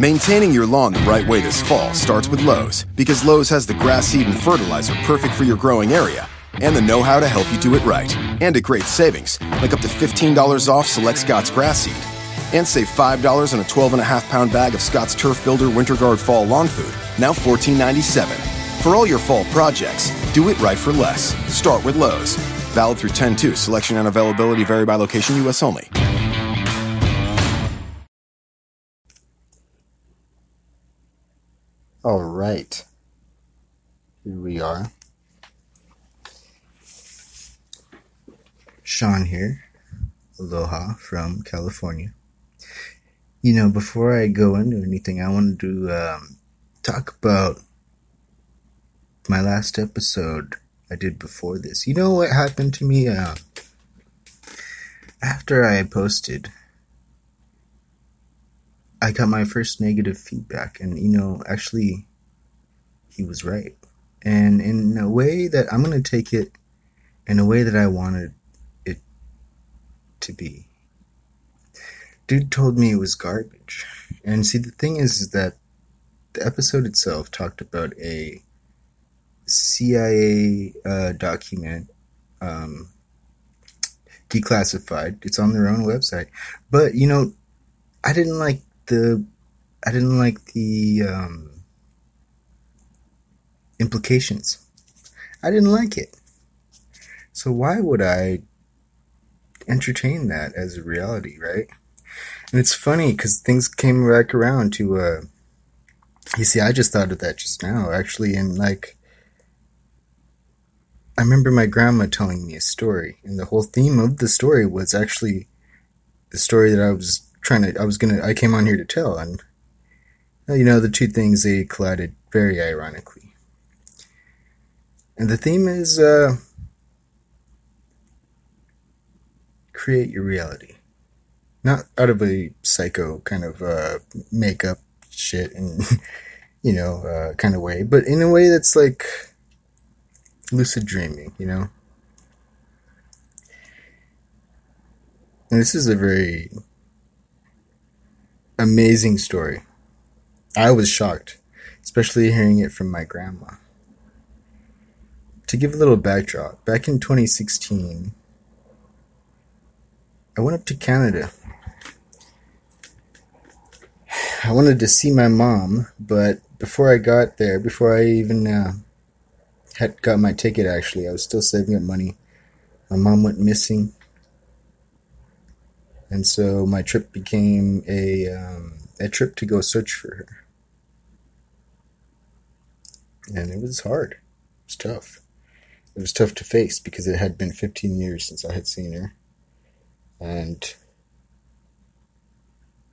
Maintaining your lawn the right way this fall starts with Lowe's, because Lowe's has the grass seed and fertilizer perfect for your growing area, and the know how to help you do it right. And at great savings, like up to $15 off select Scotts grass seed. And save $5 on a 12 and a half pound bag of Scotts Turf Builder Winter Guard Fall Lawn Food, now $14.97. For all your fall projects, do it right for less. Start with Lowe's. Valid through 10 2. Selection and availability vary by location, U.S. only. All right. Here we are. Sean here. Aloha from California. You know, before I go into anything, I wanted to um, talk about my last episode I did before this. You know what happened to me? Uh, after I posted, I got my first negative feedback, and you know, actually, he was right. And in a way that I'm going to take it in a way that I wanted it to be. Dude told me it was garbage. And see, the thing is, is that the episode itself talked about a CIA uh, document um, declassified. It's on their own website. But, you know, I didn't like the I didn't like the um, implications. I didn't like it. So why would I entertain that as a reality, right? And it's funny because things came back around to. Uh, you see, I just thought of that just now, actually, and like. I remember my grandma telling me a story, and the whole theme of the story was actually the story that I was trying to I was gonna I came on here to tell and you know the two things they collided very ironically. And the theme is uh create your reality. Not out of a psycho kind of uh makeup shit and you know, uh kind of way, but in a way that's like lucid dreaming, you know? And this is a very amazing story. I was shocked, especially hearing it from my grandma. To give a little backdrop, back in 2016, I went up to Canada. I wanted to see my mom, but before I got there, before I even uh, had got my ticket, actually, I was still saving up money. My mom went missing and so my trip became a um, a trip to go search for her, and it was hard. It was tough. It was tough to face because it had been 15 years since I had seen her, and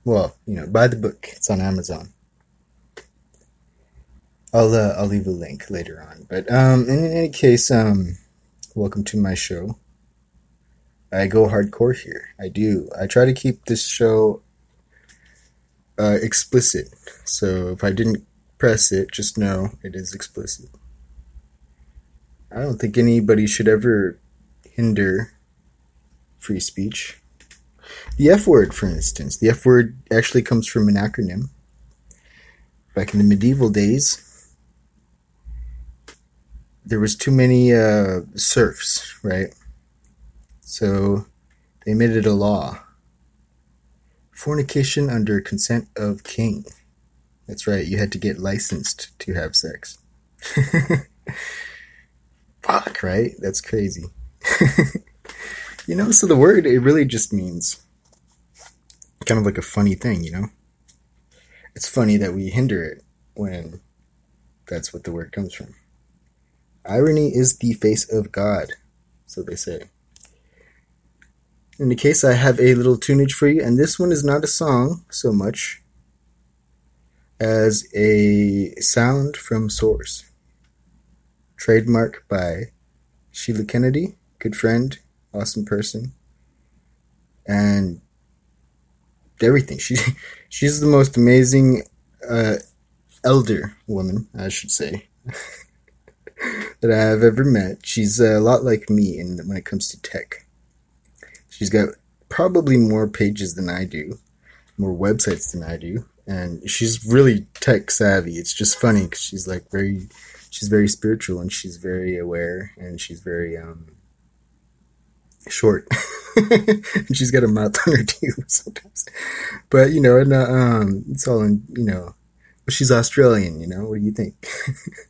well, you know, buy the book. It's on Amazon. I'll uh, I'll leave a link later on. But um, in any case, um, welcome to my show. I go hardcore here. I do. I try to keep this show uh, explicit. So if I didn't press it, just know it is explicit. I don't think anybody should ever hinder free speech. The F word, for instance. The F word actually comes from an acronym. Back in the medieval days, there was too many uh, serfs, right? So they made it a law. Fornication under consent of king. That's right, you had to get licensed to have sex. Fuck, right? That's crazy. you know, so the word, it really just means kind of like a funny thing, you know? It's funny that we hinder it when that's what the word comes from. Irony is the face of God, so they say. In the case, I have a little tunage for you, and this one is not a song so much as a sound from Source. Trademark by Sheila Kennedy, good friend, awesome person, and everything. She she's the most amazing uh, elder woman, I should say, that I have ever met. She's a lot like me in when it comes to tech. She's got probably more pages than I do, more websites than I do, and she's really tech savvy. It's just funny because she's like very, she's very spiritual and she's very aware and she's very um short. and she's got a mouth on her too sometimes. But you know, and, uh, um, it's all in you know. She's Australian, you know. What do you think?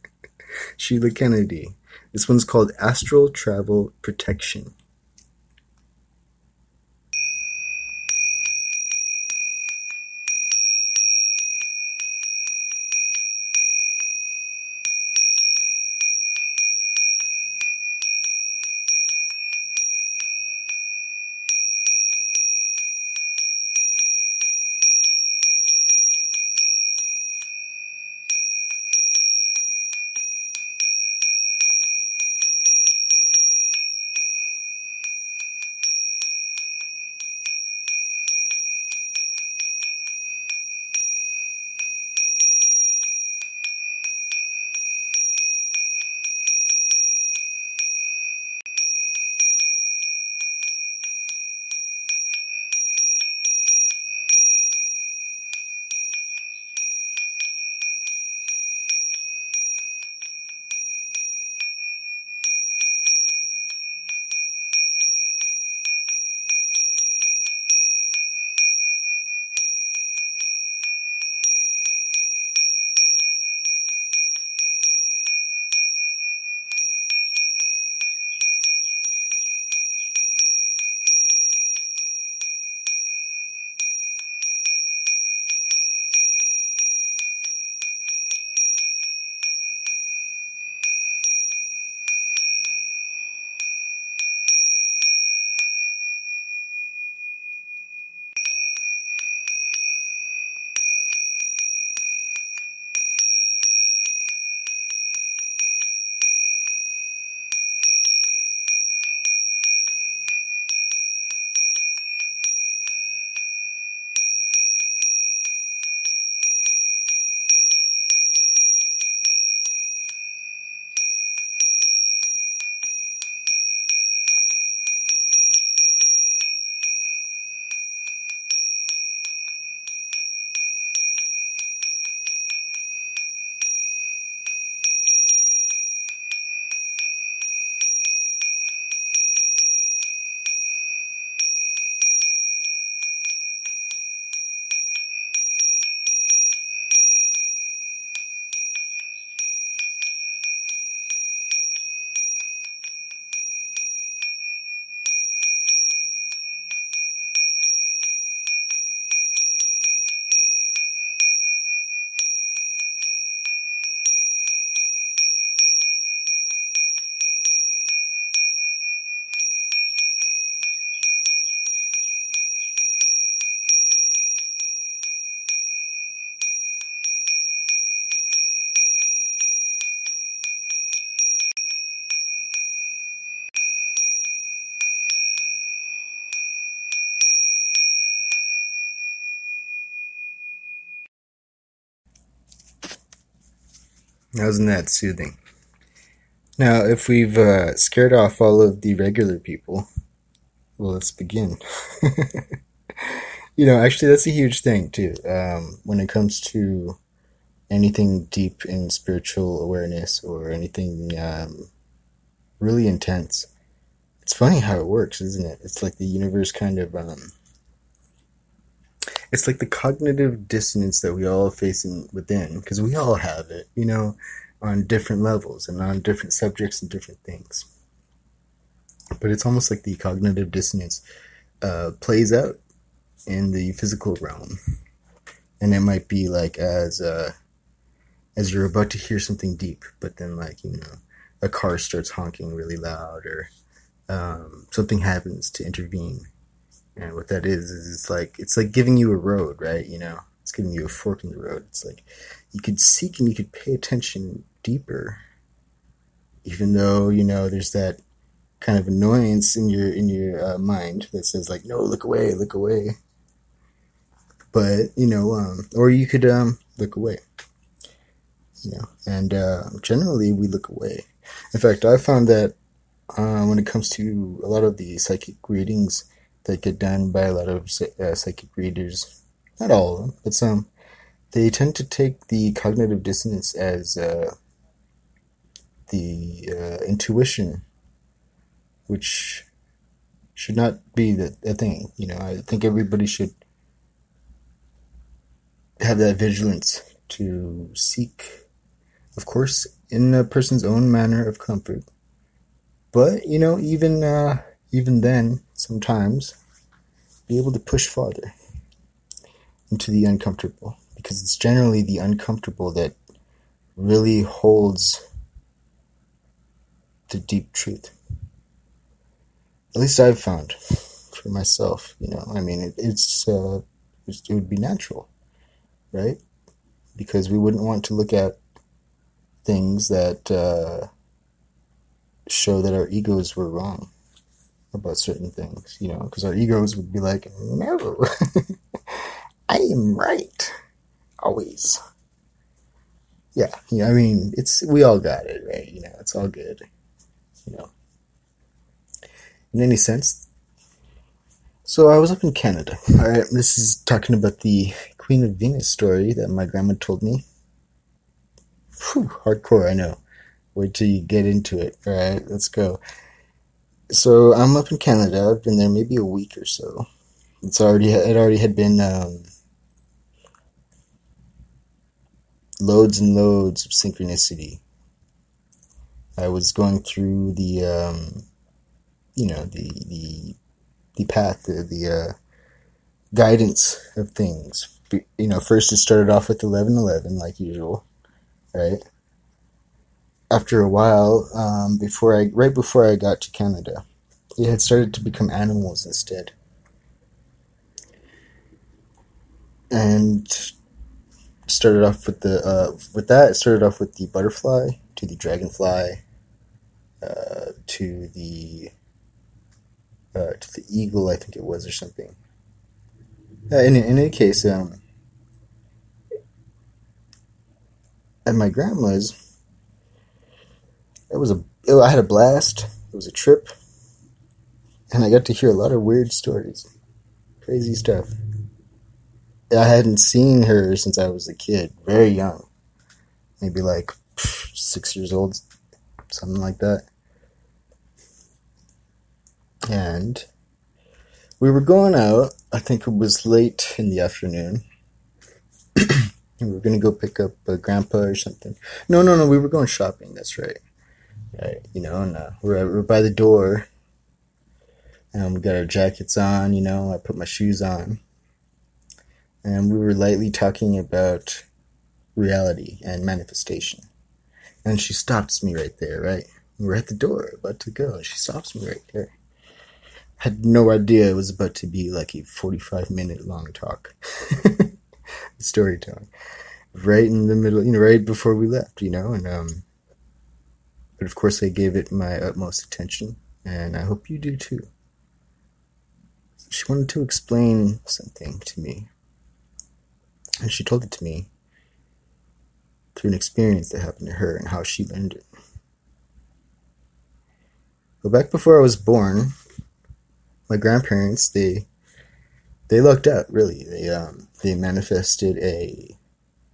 Sheila Kennedy. This one's called Astral Travel Protection. Wasn't that soothing? Now, if we've uh, scared off all of the regular people, well, let's begin. you know, actually, that's a huge thing, too. Um, when it comes to anything deep in spiritual awareness or anything um, really intense, it's funny how it works, isn't it? It's like the universe kind of. Um, it's like the cognitive dissonance that we all face in, within, because we all have it, you know, on different levels and on different subjects and different things. But it's almost like the cognitive dissonance uh, plays out in the physical realm, and it might be like as uh, as you're about to hear something deep, but then like you know, a car starts honking really loud, or um, something happens to intervene and what that is is it's like it's like giving you a road, right? You know, it's giving you a fork in the road. It's like you could seek and you could pay attention deeper, even though you know there's that kind of annoyance in your in your uh, mind that says like, no, look away, look away. But you know, um, or you could um, look away. You know, and uh, generally we look away. In fact, I found that uh, when it comes to a lot of the psychic readings that get done by a lot of uh, psychic readers. Not all of them, but some. they tend to take the cognitive dissonance as uh, the uh, intuition, which should not be the, the thing. You know, I think everybody should have that vigilance to seek, of course, in a person's own manner of comfort. But you know, even uh, even then, sometimes be able to push farther into the uncomfortable because it's generally the uncomfortable that really holds the deep truth. At least I've found for myself, you know. I mean, it, it's uh, it would be natural, right? Because we wouldn't want to look at things that uh, show that our egos were wrong about certain things, you know, because our egos would be like, no, I am right. Always. Yeah, you know, I mean, it's, we all got it, right? You know, it's all good, you know. In any sense. So I was up in Canada. All right, this is talking about the Queen of Venus story that my grandma told me. Whew, hardcore, I know. Wait till you get into it. All right, let's go. So I'm up in Canada. I've been there maybe a week or so. It's already it already had been um, loads and loads of synchronicity. I was going through the um, you know the the the path the, the uh, guidance of things. You know, first it started off with eleven eleven like usual, right? After a while, um, before I right before I got to Canada, it had started to become animals instead, and started off with the uh, with that. It started off with the butterfly to the dragonfly, uh, to the uh, to the eagle, I think it was, or something. Uh, in in any case, um, at my grandma's it was a it, I had a blast. It was a trip, and I got to hear a lot of weird stories, crazy stuff. I hadn't seen her since I was a kid, very young, maybe like six years old, something like that. And we were going out. I think it was late in the afternoon. we were gonna go pick up a grandpa or something. No, no, no. We were going shopping. That's right. You know, and uh, we're, we're by the door, and we got our jackets on. You know, I put my shoes on, and we were lightly talking about reality and manifestation. And she stops me right there. Right, we're at the door, about to go. She stops me right there. Had no idea it was about to be like a forty-five minute long talk, storytelling, right in the middle. You know, right before we left. You know, and um but of course, I gave it my utmost attention, and I hope you do too. She wanted to explain something to me, and she told it to me through an experience that happened to her and how she learned it. But back before I was born, my grandparents they they lucked out really. They um they manifested a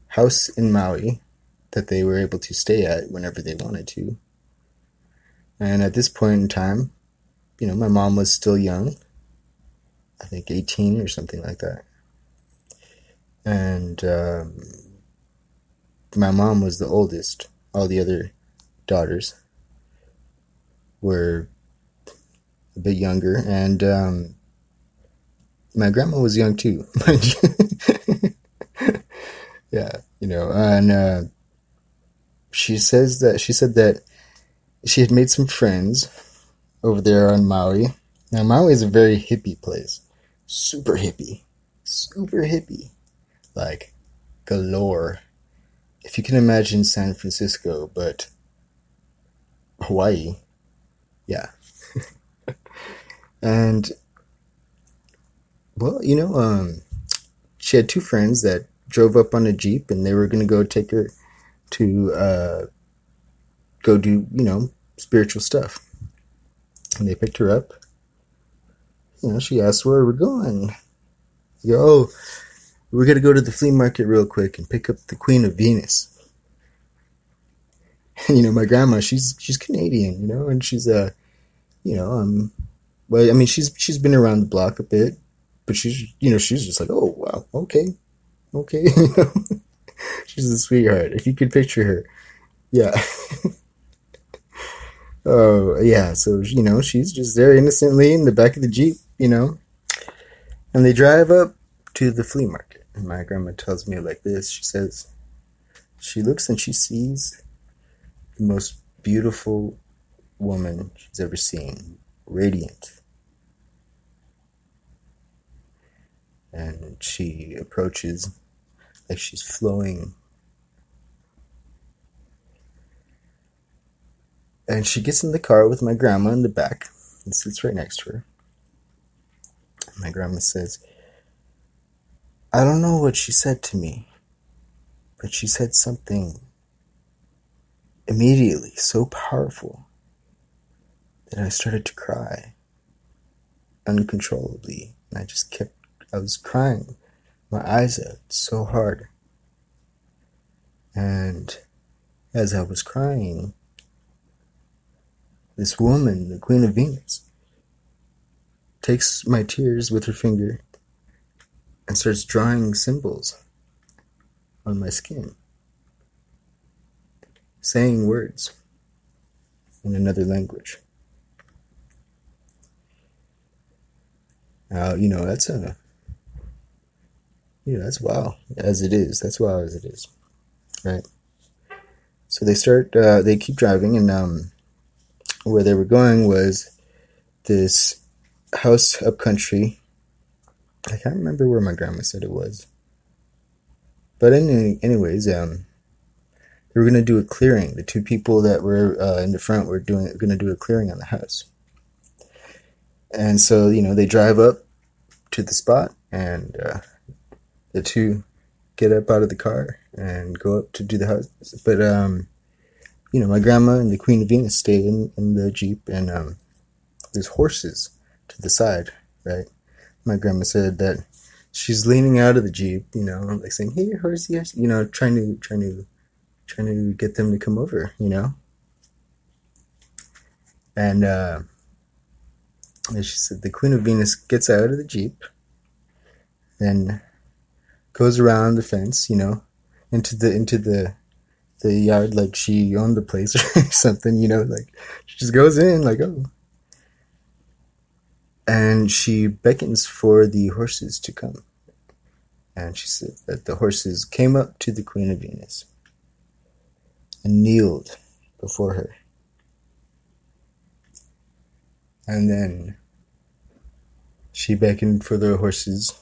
house in Maui that they were able to stay at whenever they wanted to. And at this point in time, you know, my mom was still young. I think 18 or something like that. And um, my mom was the oldest. All the other daughters were a bit younger. And um, my grandma was young too. yeah, you know, and uh, she says that she said that she had made some friends over there on Maui. Now, Maui is a very hippie place. Super hippie. Super hippie. Like, galore. If you can imagine San Francisco, but Hawaii. Yeah. and, well, you know, um, she had two friends that drove up on a Jeep and they were going to go take her to, uh, go do, you know, spiritual stuff. And they picked her up. You know, she asked where we're going. Yo, oh, we're gonna go to the flea market real quick and pick up the Queen of Venus. you know, my grandma, she's she's Canadian, you know, and she's uh, you know, um, well, I mean, she's she's been around the block a bit, but she's you know she's just like, oh wow, okay, okay, she's a sweetheart. If you could picture her, yeah. Oh yeah, so you know she's just there innocently in the back of the jeep, you know, and they drive up to the flea market. And my grandma tells me like this. She says, she looks and she sees the most beautiful woman she's ever seen, radiant. And she approaches like she's flowing And she gets in the car with my grandma in the back and sits right next to her. My grandma says, I don't know what she said to me, but she said something immediately so powerful that I started to cry uncontrollably. And I just kept, I was crying my eyes out so hard. And as I was crying, this woman, the Queen of Venus, takes my tears with her finger and starts drawing symbols on my skin, saying words in another language. Now, you know, that's a, you know, that's wow as it is. That's wow as it is, right? So they start, uh, they keep driving, and um, where they were going was this house up country. I can't remember where my grandma said it was. But any, anyways, um, they were gonna do a clearing. The two people that were uh, in the front were doing gonna do a clearing on the house. And so you know they drive up to the spot, and uh, the two get up out of the car and go up to do the house. But um, you know, my grandma and the Queen of Venus stay in, in the Jeep and um, there's horses to the side, right? My grandma said that she's leaning out of the Jeep, you know, like saying, Hey, horsey, you know, trying to, trying to, trying to get them to come over, you know? And, uh, and she said the Queen of Venus gets out of the Jeep, then goes around the fence, you know, into the, into the, the yard like she owned the place or something, you know, like she just goes in like, oh. And she beckons for the horses to come. And she said that the horses came up to the Queen of Venus and kneeled before her. And then she beckoned for the horses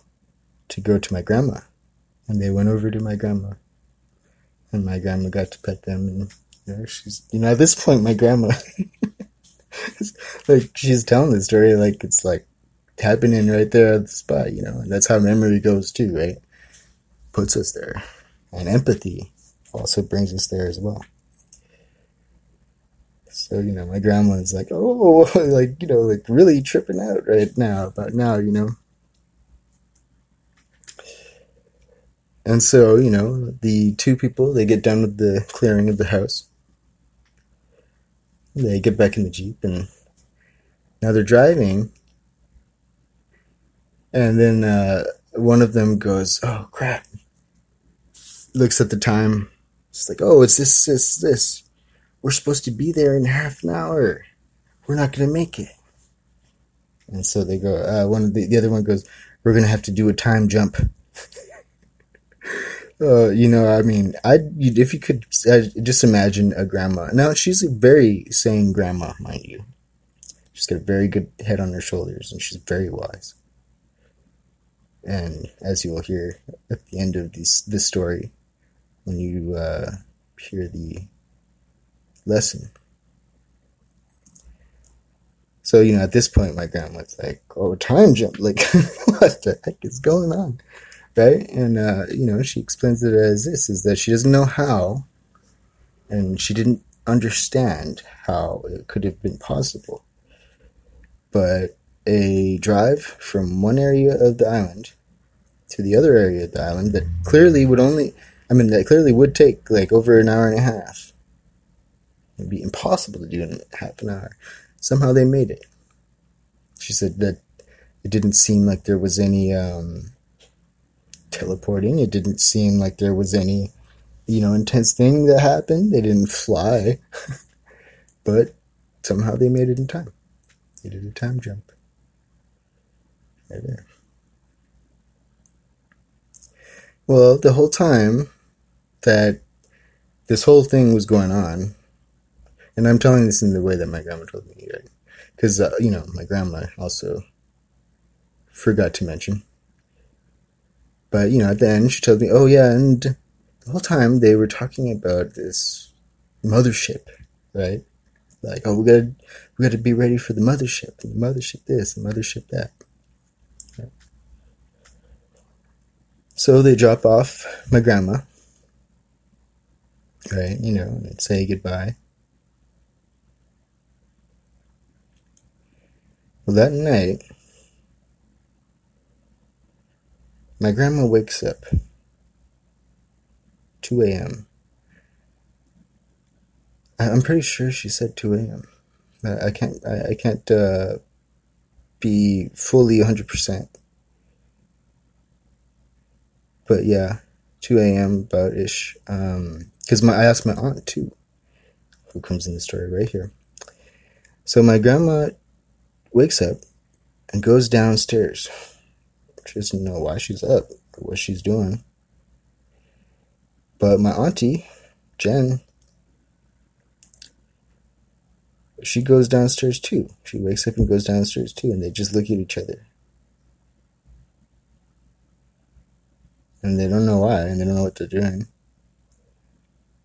to go to my grandma. And they went over to my grandma and my grandma got to pet them and you know she's you know at this point my grandma like she's telling the story like it's like happening right there at the spot you know and that's how memory goes too right? Puts us there. And empathy also brings us there as well. So you know my grandma is like oh like you know like really tripping out right now about now you know And so, you know, the two people, they get done with the clearing of the house. They get back in the Jeep and now they're driving. And then uh, one of them goes, Oh, crap. Looks at the time. It's like, Oh, it's this, this, this. We're supposed to be there in half an hour. We're not going to make it. And so they go, uh, one of the, the other one goes, We're going to have to do a time jump. Uh, you know, I mean, I if you could uh, just imagine a grandma. Now she's a very sane grandma, mind you. She's got a very good head on her shoulders, and she's very wise. And as you will hear at the end of this this story, when you uh, hear the lesson. So you know, at this point, my grandma's like, "Oh, time jump! Like, what the heck is going on?" Right? And uh, you know, she explains it as this: is that she doesn't know how, and she didn't understand how it could have been possible. But a drive from one area of the island to the other area of the island that clearly would only, I mean, that clearly would take like over an hour and a half. It'd be impossible to do in half an hour. Somehow they made it. She said that it didn't seem like there was any um, teleporting. It didn't seem like there was any, you know, intense thing that happened. They didn't fly, but somehow they made it in time. They did a time jump. Right there. Well, the whole time that this whole thing was going on, and I'm telling this in the way that my grandma told me, right? Because, uh, you know, my grandma also forgot to mention. But, you know, at the end, she told me, oh, yeah, and the whole time they were talking about this mothership, right? Like, oh, we gotta, we gotta be ready for the mothership, the mothership this, the mothership that. So they drop off my grandma, right? You know, and say goodbye. Well, that night, my grandma wakes up. 2 a.m. I'm pretty sure she said 2 a.m. I can't. I, can't uh, be fully 100 percent but yeah, 2 a.m. about ish. Because um, my I asked my aunt too, who comes in the story right here. So my grandma wakes up and goes downstairs. She doesn't know why she's up or what she's doing. But my auntie, Jen, she goes downstairs too. She wakes up and goes downstairs too, and they just look at each other. and they don't know why, and they don't know what they're doing.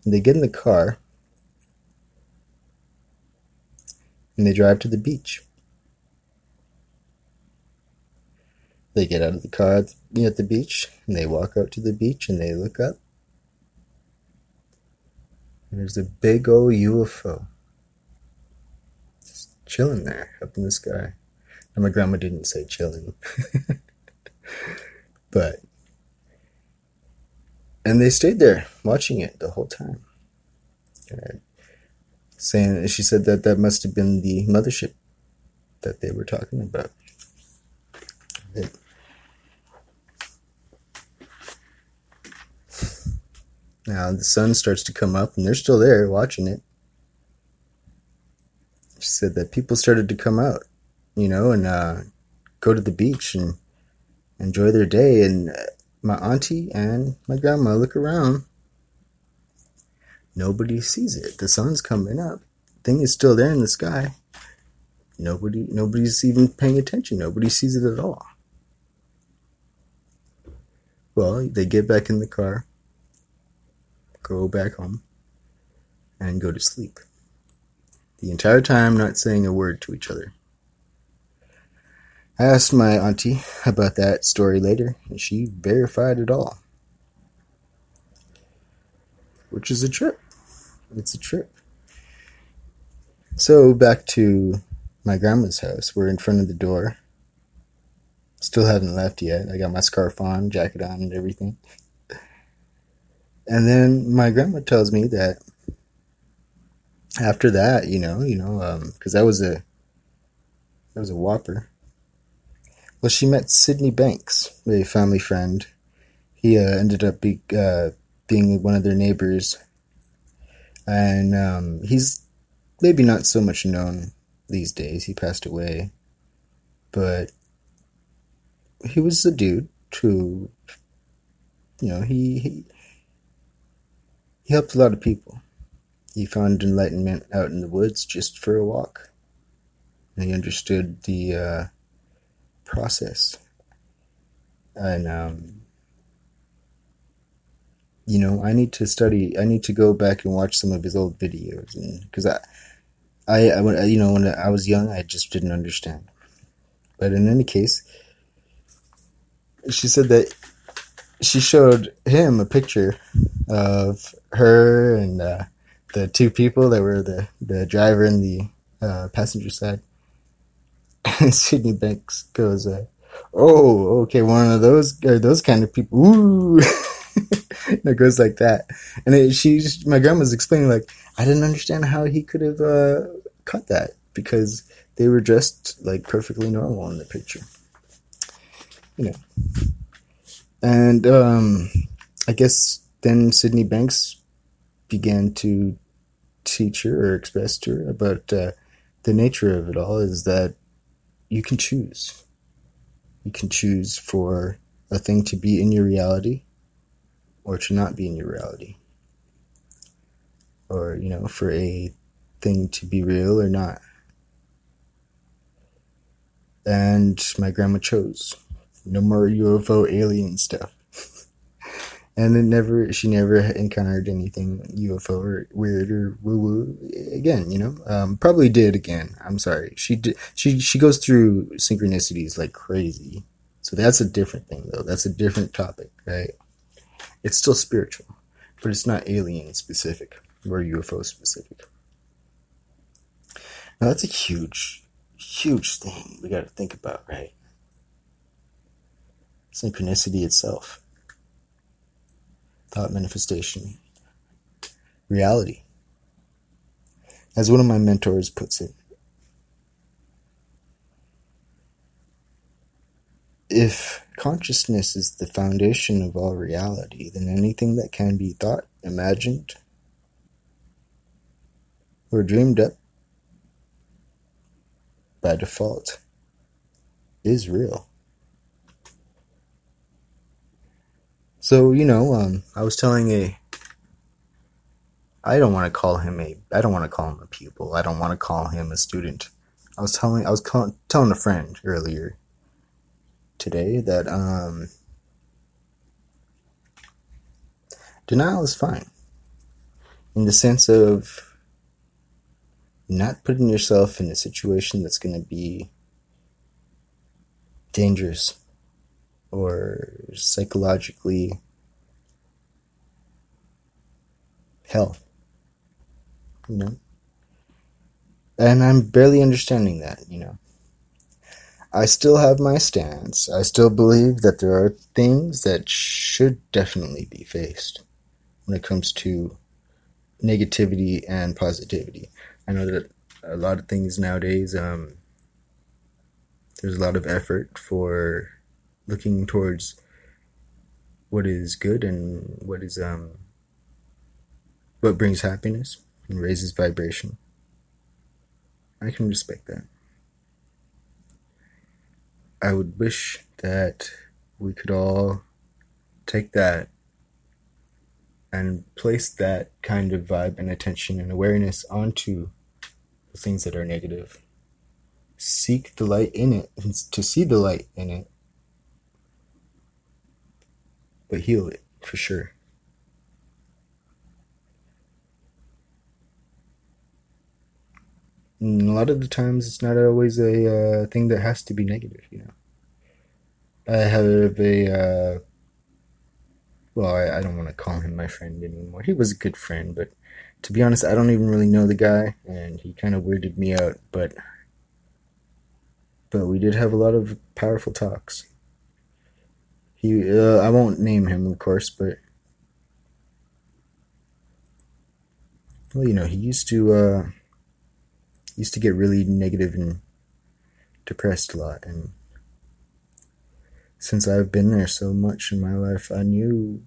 And they get in the car and they drive to the beach. They get out of the car at the, at the beach and they walk out to the beach and they look up. And there's a big old UFO just chilling there up in the sky. And my grandma didn't say chilling. but and they stayed there watching it the whole time. And saying she said that that must have been the mothership that they were talking about. It, now the sun starts to come up, and they're still there watching it. She said that people started to come out, you know, and uh, go to the beach and enjoy their day, and my auntie and my grandma look around. Nobody sees it. The sun's coming up. The Thing is still there in the sky. Nobody nobody's even paying attention. Nobody sees it at all. Well, they get back in the car, go back home, and go to sleep. The entire time not saying a word to each other. I asked my auntie about that story later, and she verified it all. Which is a trip. It's a trip. So, back to my grandma's house. We're in front of the door. Still haven't left yet. I got my scarf on, jacket on, and everything. And then my grandma tells me that after that, you know, you know, because um, that was a that was a whopper well, she met Sydney Banks, a family friend. He uh, ended up be, uh, being one of their neighbors, and um, he's maybe not so much known these days. He passed away, but he was a dude who, you know, he, he helped a lot of people. He found enlightenment out in the woods just for a walk. And he understood the uh, process. And, um, you know, I need to study, I need to go back and watch some of his old videos. Because I, I, I, you know, when I was young, I just didn't understand. But in any case, she said that she showed him a picture of her and uh, the two people that were the, the driver and the uh, passenger side. Sydney Banks goes, uh, oh, okay, one of those those kind of people. Ooh, it goes like that. And it, she's my grandma's explaining like I didn't understand how he could have uh, cut that because they were dressed like perfectly normal in the picture. You know, and um, I guess then Sydney Banks began to teach her or express to her about uh, the nature of it all is that you can choose. You can choose for a thing to be in your reality or to not be in your reality. Or, you know, for a thing to be real or not. And my grandma chose. No more UFO alien stuff and it never she never encountered anything UFO or weird or woo woo again. You know, um, probably did again. I'm sorry. She did. She she goes through synchronicities like crazy. So that's a different thing though. That's a different topic, right? It's still spiritual, but it's not alien specific or UFO specific. Now that's a huge, huge thing we got to think about, right? Synchronicity itself thought manifestation, reality. As one of my mentors puts it, if consciousness is the foundation of all reality, then anything that can be thought, imagined, or dreamed up by default is real. So, you know, um, I was telling a. I don't want to call him a. I don't want to call him a pupil. I don't want to call him a student. I was telling. I was call, telling a friend earlier today that um, denial is fine in the sense of not putting yourself in a situation that's going to be dangerous or psychologically health. You know? And I'm barely understanding that, you know. I still have my stance. I still believe that there are things that should definitely be faced when it comes to negativity and positivity. I know that a lot of things nowadays, um, there's a lot of effort for looking towards what is good and what is um what brings happiness and raises vibration. I can respect that. I would wish that we could all take that and place that kind of vibe and attention and awareness onto the things that are negative. Seek the light in it, to see the light in it, but heal it for sure. And a lot of the times, it's not always a uh, thing that has to be negative, you know. I have a, uh, well, I, I don't want to call him my friend anymore. He was a good friend, but to be honest, I don't even really know the guy, and he kind of weirded me out, but, but we did have a lot of powerful talks. He, uh, I won't name him, of course, but well, you know, he used to uh, used to get really negative and depressed a lot, and since I've been there so much in my life, I knew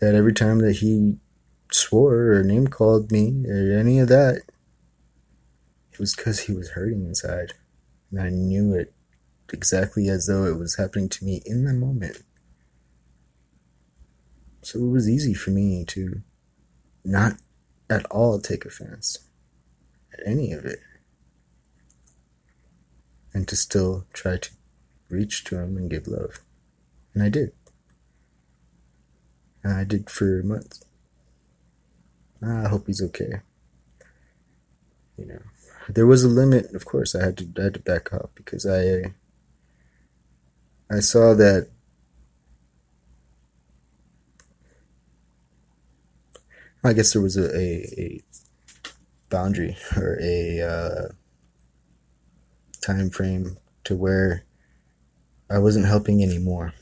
that every time that he swore or name called me or any of that, it was because he was hurting inside, and I knew it exactly as though it was happening to me in the moment. So it was easy for me to not at all take offense at any of it. And to still try to reach to him and give love. And I did. And I did for months. Ah, I hope he's okay. You know, there was a limit. Of course, I had to I had to back off because I I saw that I guess there was a, a, a boundary or a uh, time frame to where I wasn't helping anymore.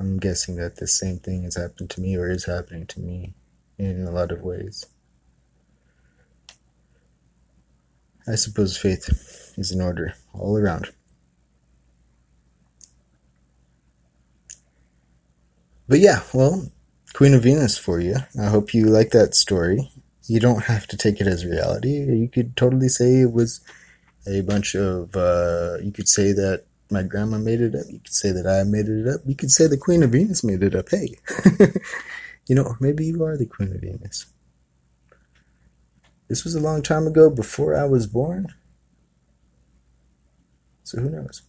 I'm guessing that the same thing has happened to me or is happening to me in a lot of ways. I suppose faith is in order all around. But yeah, well, Queen of Venus for you. I hope you like that story. You don't have to take it as reality. You could totally say it was a bunch of, uh, you could say that my grandma made it up. You could say that I made it up. You could say the Queen of Venus made it up. Hey, you know, maybe you are the Queen of Venus. This was a long time ago before I was born. So who knows?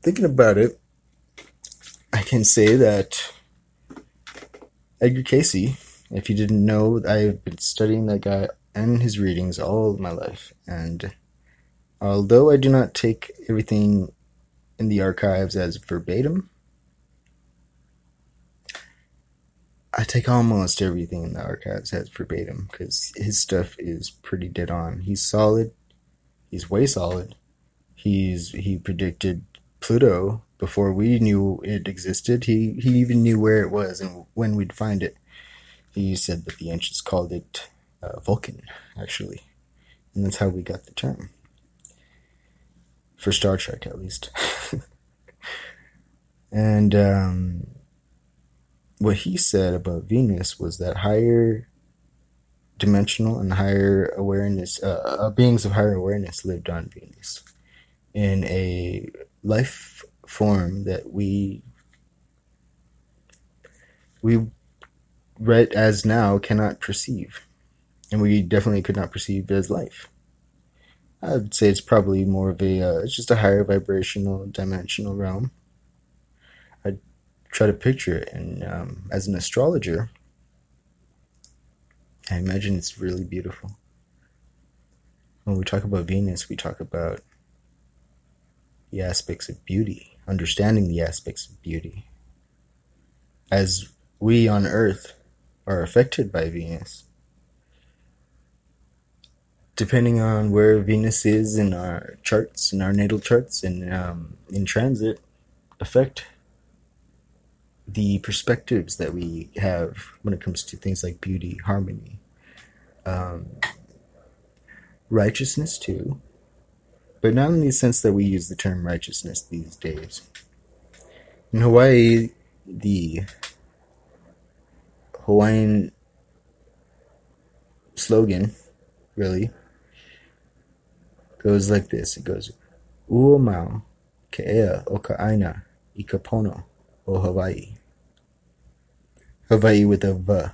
Thinking about it, I can say that Edgar Cayce, if you didn't know, I've been studying that guy and his readings all my life. And although I do not take everything in the archives as verbatim, I take almost everything in the archives as verbatim because his stuff is pretty dead on. He's solid. He's way solid. He's he predicted Pluto before we knew it existed. He he even knew where it was and when we'd find it. He said that the ancients called it uh, Vulcan, actually, and that's how we got the term for Star Trek, at least. and um, what he said about Venus was that higher dimensional and higher awareness uh, uh beings of higher awareness lived on Venus in a life form that we we right as now cannot perceive. And we definitely could not perceive as life. I'd say it's probably more of a uh, it's just a higher vibrational dimensional realm try to picture it and um, as an astrologer i imagine it's really beautiful when we talk about venus we talk about the aspects of beauty understanding the aspects of beauty. As we on Earth are affected by Venus, depending on where Venus is in our charts, in our natal charts, and um, in transit, affect the perspectives that we have when it comes to things like beauty, harmony, um, righteousness too, but not in the sense that we use the term righteousness these days. In Hawaii, the Hawaiian slogan really goes like this it goes Uomau ke'ea o ka aina i ka pono o Hawaii. Hawaii with a V.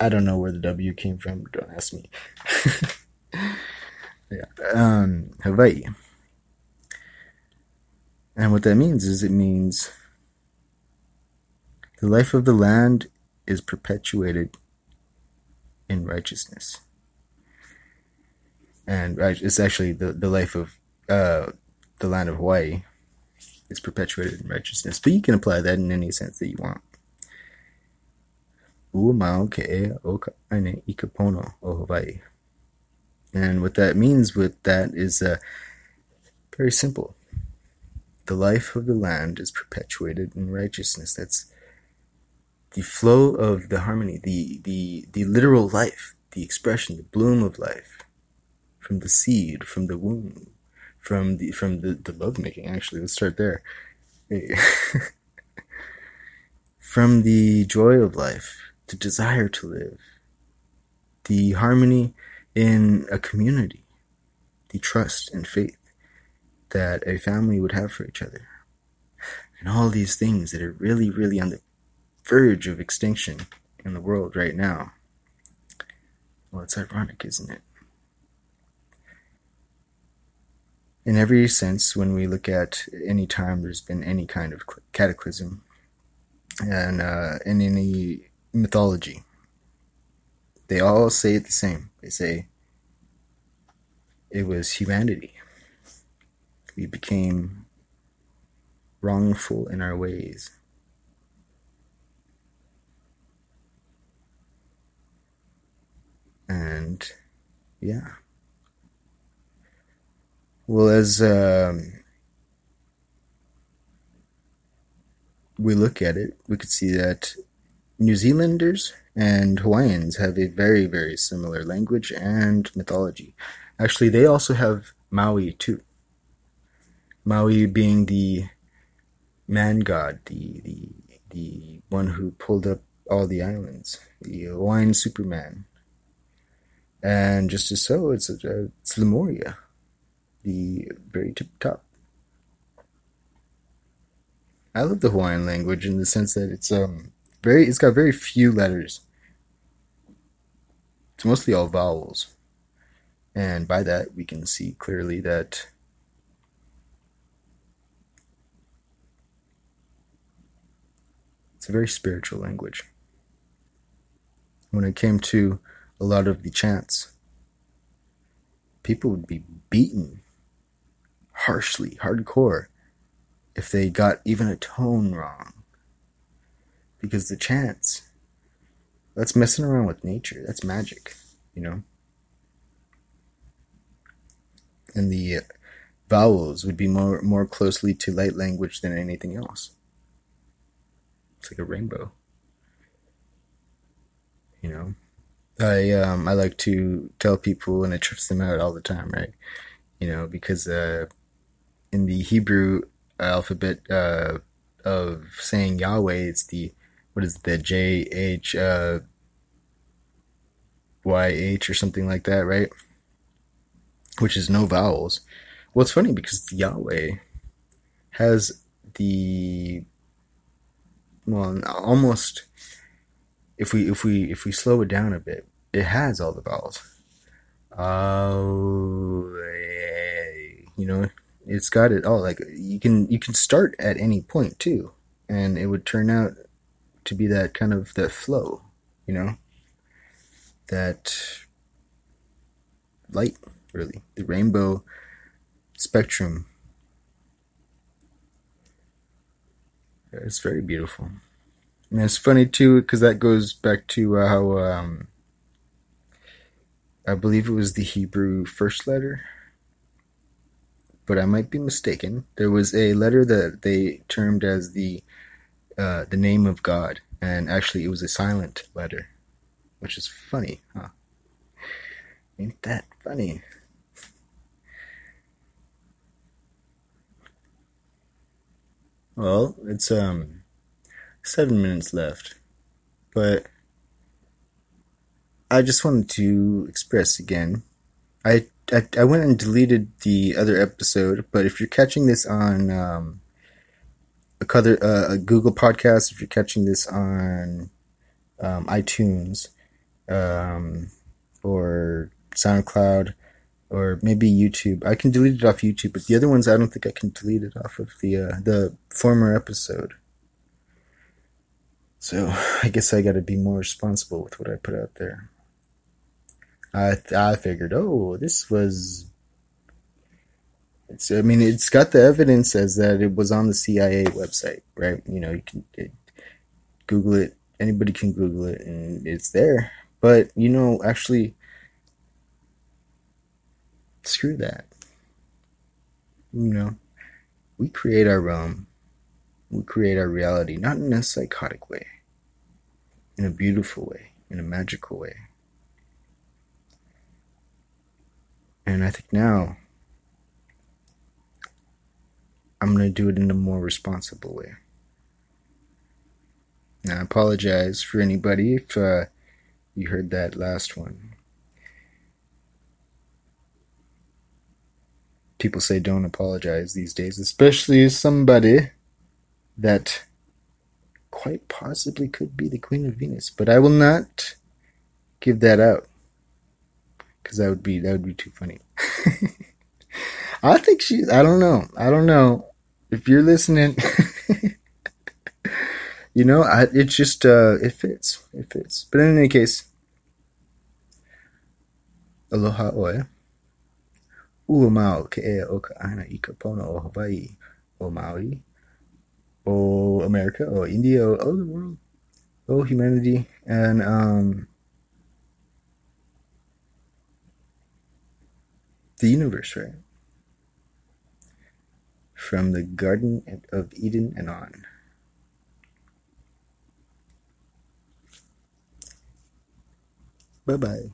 I don't know where the W came from, don't ask me. Yeah. Um, Hawaii. And what that means is it means the life of the land is perpetuated in righteousness. And it's actually the, the life of uh, the land of Hawaii is perpetuated in righteousness. But you can apply that in any sense that you want. Uamau ke'e o aine ikapono o Hawaii. And what that means with that is uh, very simple. The life of the land is perpetuated in righteousness. That's the flow of the harmony, the, the, the literal life, the expression, the bloom of life from the seed, from the womb, from the from the, the lovemaking actually. Let's start there. from the joy of life, the desire to live, the harmony in a community, the trust and faith that a family would have for each other. And all these things that are really, really on the verge of extinction in the world right now. Well, it's ironic, isn't it? In every sense, when we look at any time there's been any kind of cataclysm, and uh, in any mythology, they all say it the same. They say it was humanity. We became wrongful in our ways. And yeah, Well, as um, we look at it, we could see that New Zealanders and Hawaiians have a very, very similar language and mythology. Actually, they also have Maui too. Maui being the man god, the the the one who pulled up all the islands, the Hawaiian Superman. And just as so, it's it's Lemuria, the very tip top. I love the Hawaiian language in the sense that it's um very it's got very few letters. It's mostly all vowels. And by that we can see clearly that it's a very spiritual language. When it came to a lot of the chants, people would be beaten harshly, hardcore if they got even a tone wrong. Because the chance. That's messing around with nature. That's magic, you know? And the vowels would be more, more closely to light language than anything else. It's like a rainbow. You know? I um I like to tell people and it trips them out all the time, right? You know, because uh in the Hebrew alphabet uh, of saying Yahweh. It's the what is the J H uh, Y H or something like that, right? Which is no vowels. Well, it's funny because Yahweh has the well almost if we if we if we slow it down a bit, it has all the vowels. Oh, you know, it's got it all. Like you can you can start at any point too, and it would turn out to be that kind of that flow, you know, that light really the rainbow spectrum. It's very beautiful. And it's funny too because that goes back to uh, how um, I believe it was the Hebrew first letter but I might be mistaken. There was a letter that they termed as the uh, the name of God, and actually it was a silent letter, which is funny, huh? Ain't that funny? Well, it's um seven minutes left, but I just wanted to express again. I I, I went and deleted the other episode, but if you're catching this on um, other, uh, a Google podcast, if you're catching this on um, iTunes um, or SoundCloud or maybe YouTube, I can delete it off YouTube. But the other ones, I don't think I can delete it off of the uh, the former episode. So I guess I got to be more responsible with what I put out there. I I figured, oh, this was. It's. I mean, it's got the evidence as that it was on the CIA website, right? You know, you can it, Google it. Anybody can Google it, and it's there. But you know, actually, screw that. You know, we create our realm. We create our reality, not in a psychotic way, in a beautiful way, in a magical way. And I think now I'm going to do it in a more responsible way. Now, I apologize for anybody if uh, you heard that last one. People say don't apologize these days, especially somebody that quite possibly could be the Queen of Venus. But I will not give that out because that would be that would be too funny. I think she's. I don't know. I don't know if you're listening. you know, I, it's just uh, it fits. It fits. But in any case, aloha oe. Ua mau ke ka ana i ka pono o Hawaii, o Maui, o America, o India, o, o the world, o humanity, and um, the universe, right? From the Garden of Eden and on. Bye bye.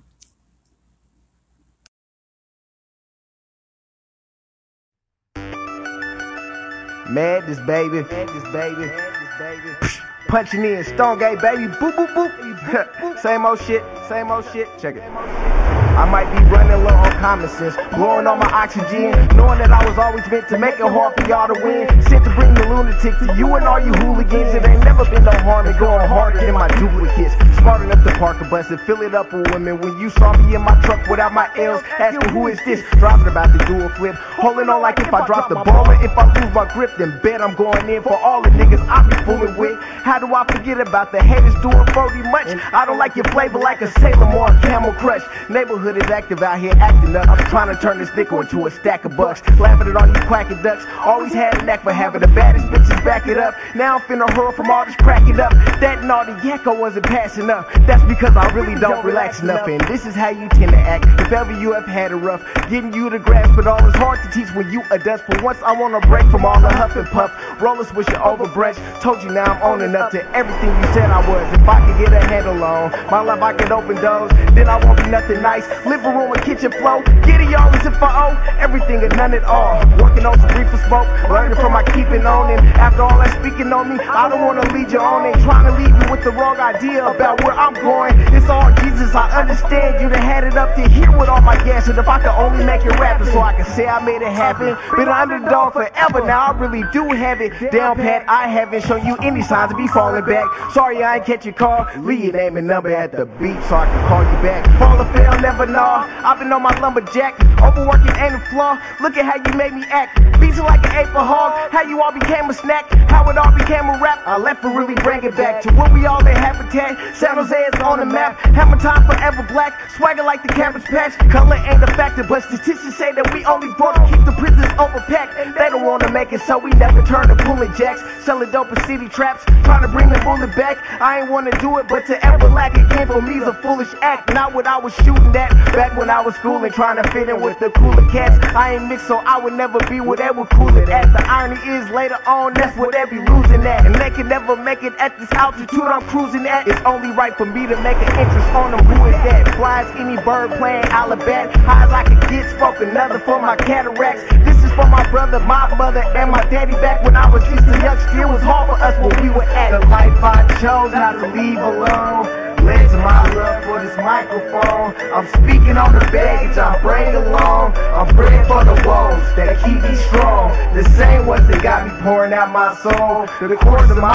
Madness, baby. Madness, baby. Madness, baby. Punching in, Stone Gate, baby. Boop, boop, boop. same old shit, same old shit. Check it. I might be running low on common sense, blowing on my oxygen, knowing that I was always meant to make it hard for y'all to win. Sent to bring the lunatic to you and all you hooligans. It ain't never been no harm in going hard getting my duplicates. Smart enough to park a bus and fill it up with women. When you saw me in my truck without my L's, asking who is this? Driving about the dual flip, holding on like if I drop the ball or if I lose my grip, then bet I'm going in for all the niggas I be fooling with. How do I forget about the haters doing 40 much? I don't like your flavor like a Salem or a Camel Crush. Neighborhood hood is active out here acting up. I'm trying to turn this nickel into a stack of bucks. Laughing it on you quacking ducks. Always had a knack for having the baddest bitches back it up. Now I'm finna hurl from all this cracking up. That naughty yakko wasn't passing up. That's because I really don't relax enough. And this is how you tend to act. If ever you have had it rough, getting you to grasp it all is hard to teach when you a dust. For once I want to break from all the huff and puff. Rollers with your overbreath. Told you now I'm owning up to everything you said I was. If I could get a handle on my life, I could open doors. Then I won't be nothing nice. Living room and kitchen flow. Get it y'all as if I owe everything and none at all. Working on some reefer smoke, learning from my keeping on. And after all that speaking on me, I don't wanna lead you on. Ain't trying to leave you with the wrong idea about where I'm going. It's all Jesus, I understand you done had it up to here with all my gas. And if I could only make it rapping so I could say I made it happen. Been an underdog forever, now I really do have it down pat. I haven't shown you any signs of me falling back. Sorry I ain't catch your call. Leave your name and number at the beat so I can call you back. Fall or fail, never I've been on my lumberjack, overworking ain't a flaw. Look at how you made me act. Beats like an April hog. How you all became a snack. How it all became a rap. I left to really bring it back to where we all in habitat. San Jose is on the map. Hammer time forever black. Swagger like the cabbage patch. Color ain't a factor, but statistics say that we only brought to keep the prisons overpacked. They don't wanna make it, so we never turn to pulling jacks. Selling dope in city traps. Trying to bring the bullet back. I ain't wanna do it, but to ever lack again for me is a foolish act. Not what I was shooting at back when I was schooling, trying to fit in with the cooler cats. I ain't mixed, so I would never be where they would cool it at. The irony is later on, that's where they be losing at. And they can never make it at this altitude I'm cruising at. It's only right for me to make an interest on them. Who is that? Flies any bird playing Alabama. High as I can get, spoke another for my cataracts. This is for my brother, my mother, and my daddy back when I was just a youngster. It was hard for us when we were at the life I chose not to leave alone led to my love for this microphone. I'm speaking on the baggage I bring along. I'm praying for the walls that keep me strong. The same ones that got me pouring out my soul. To the course of my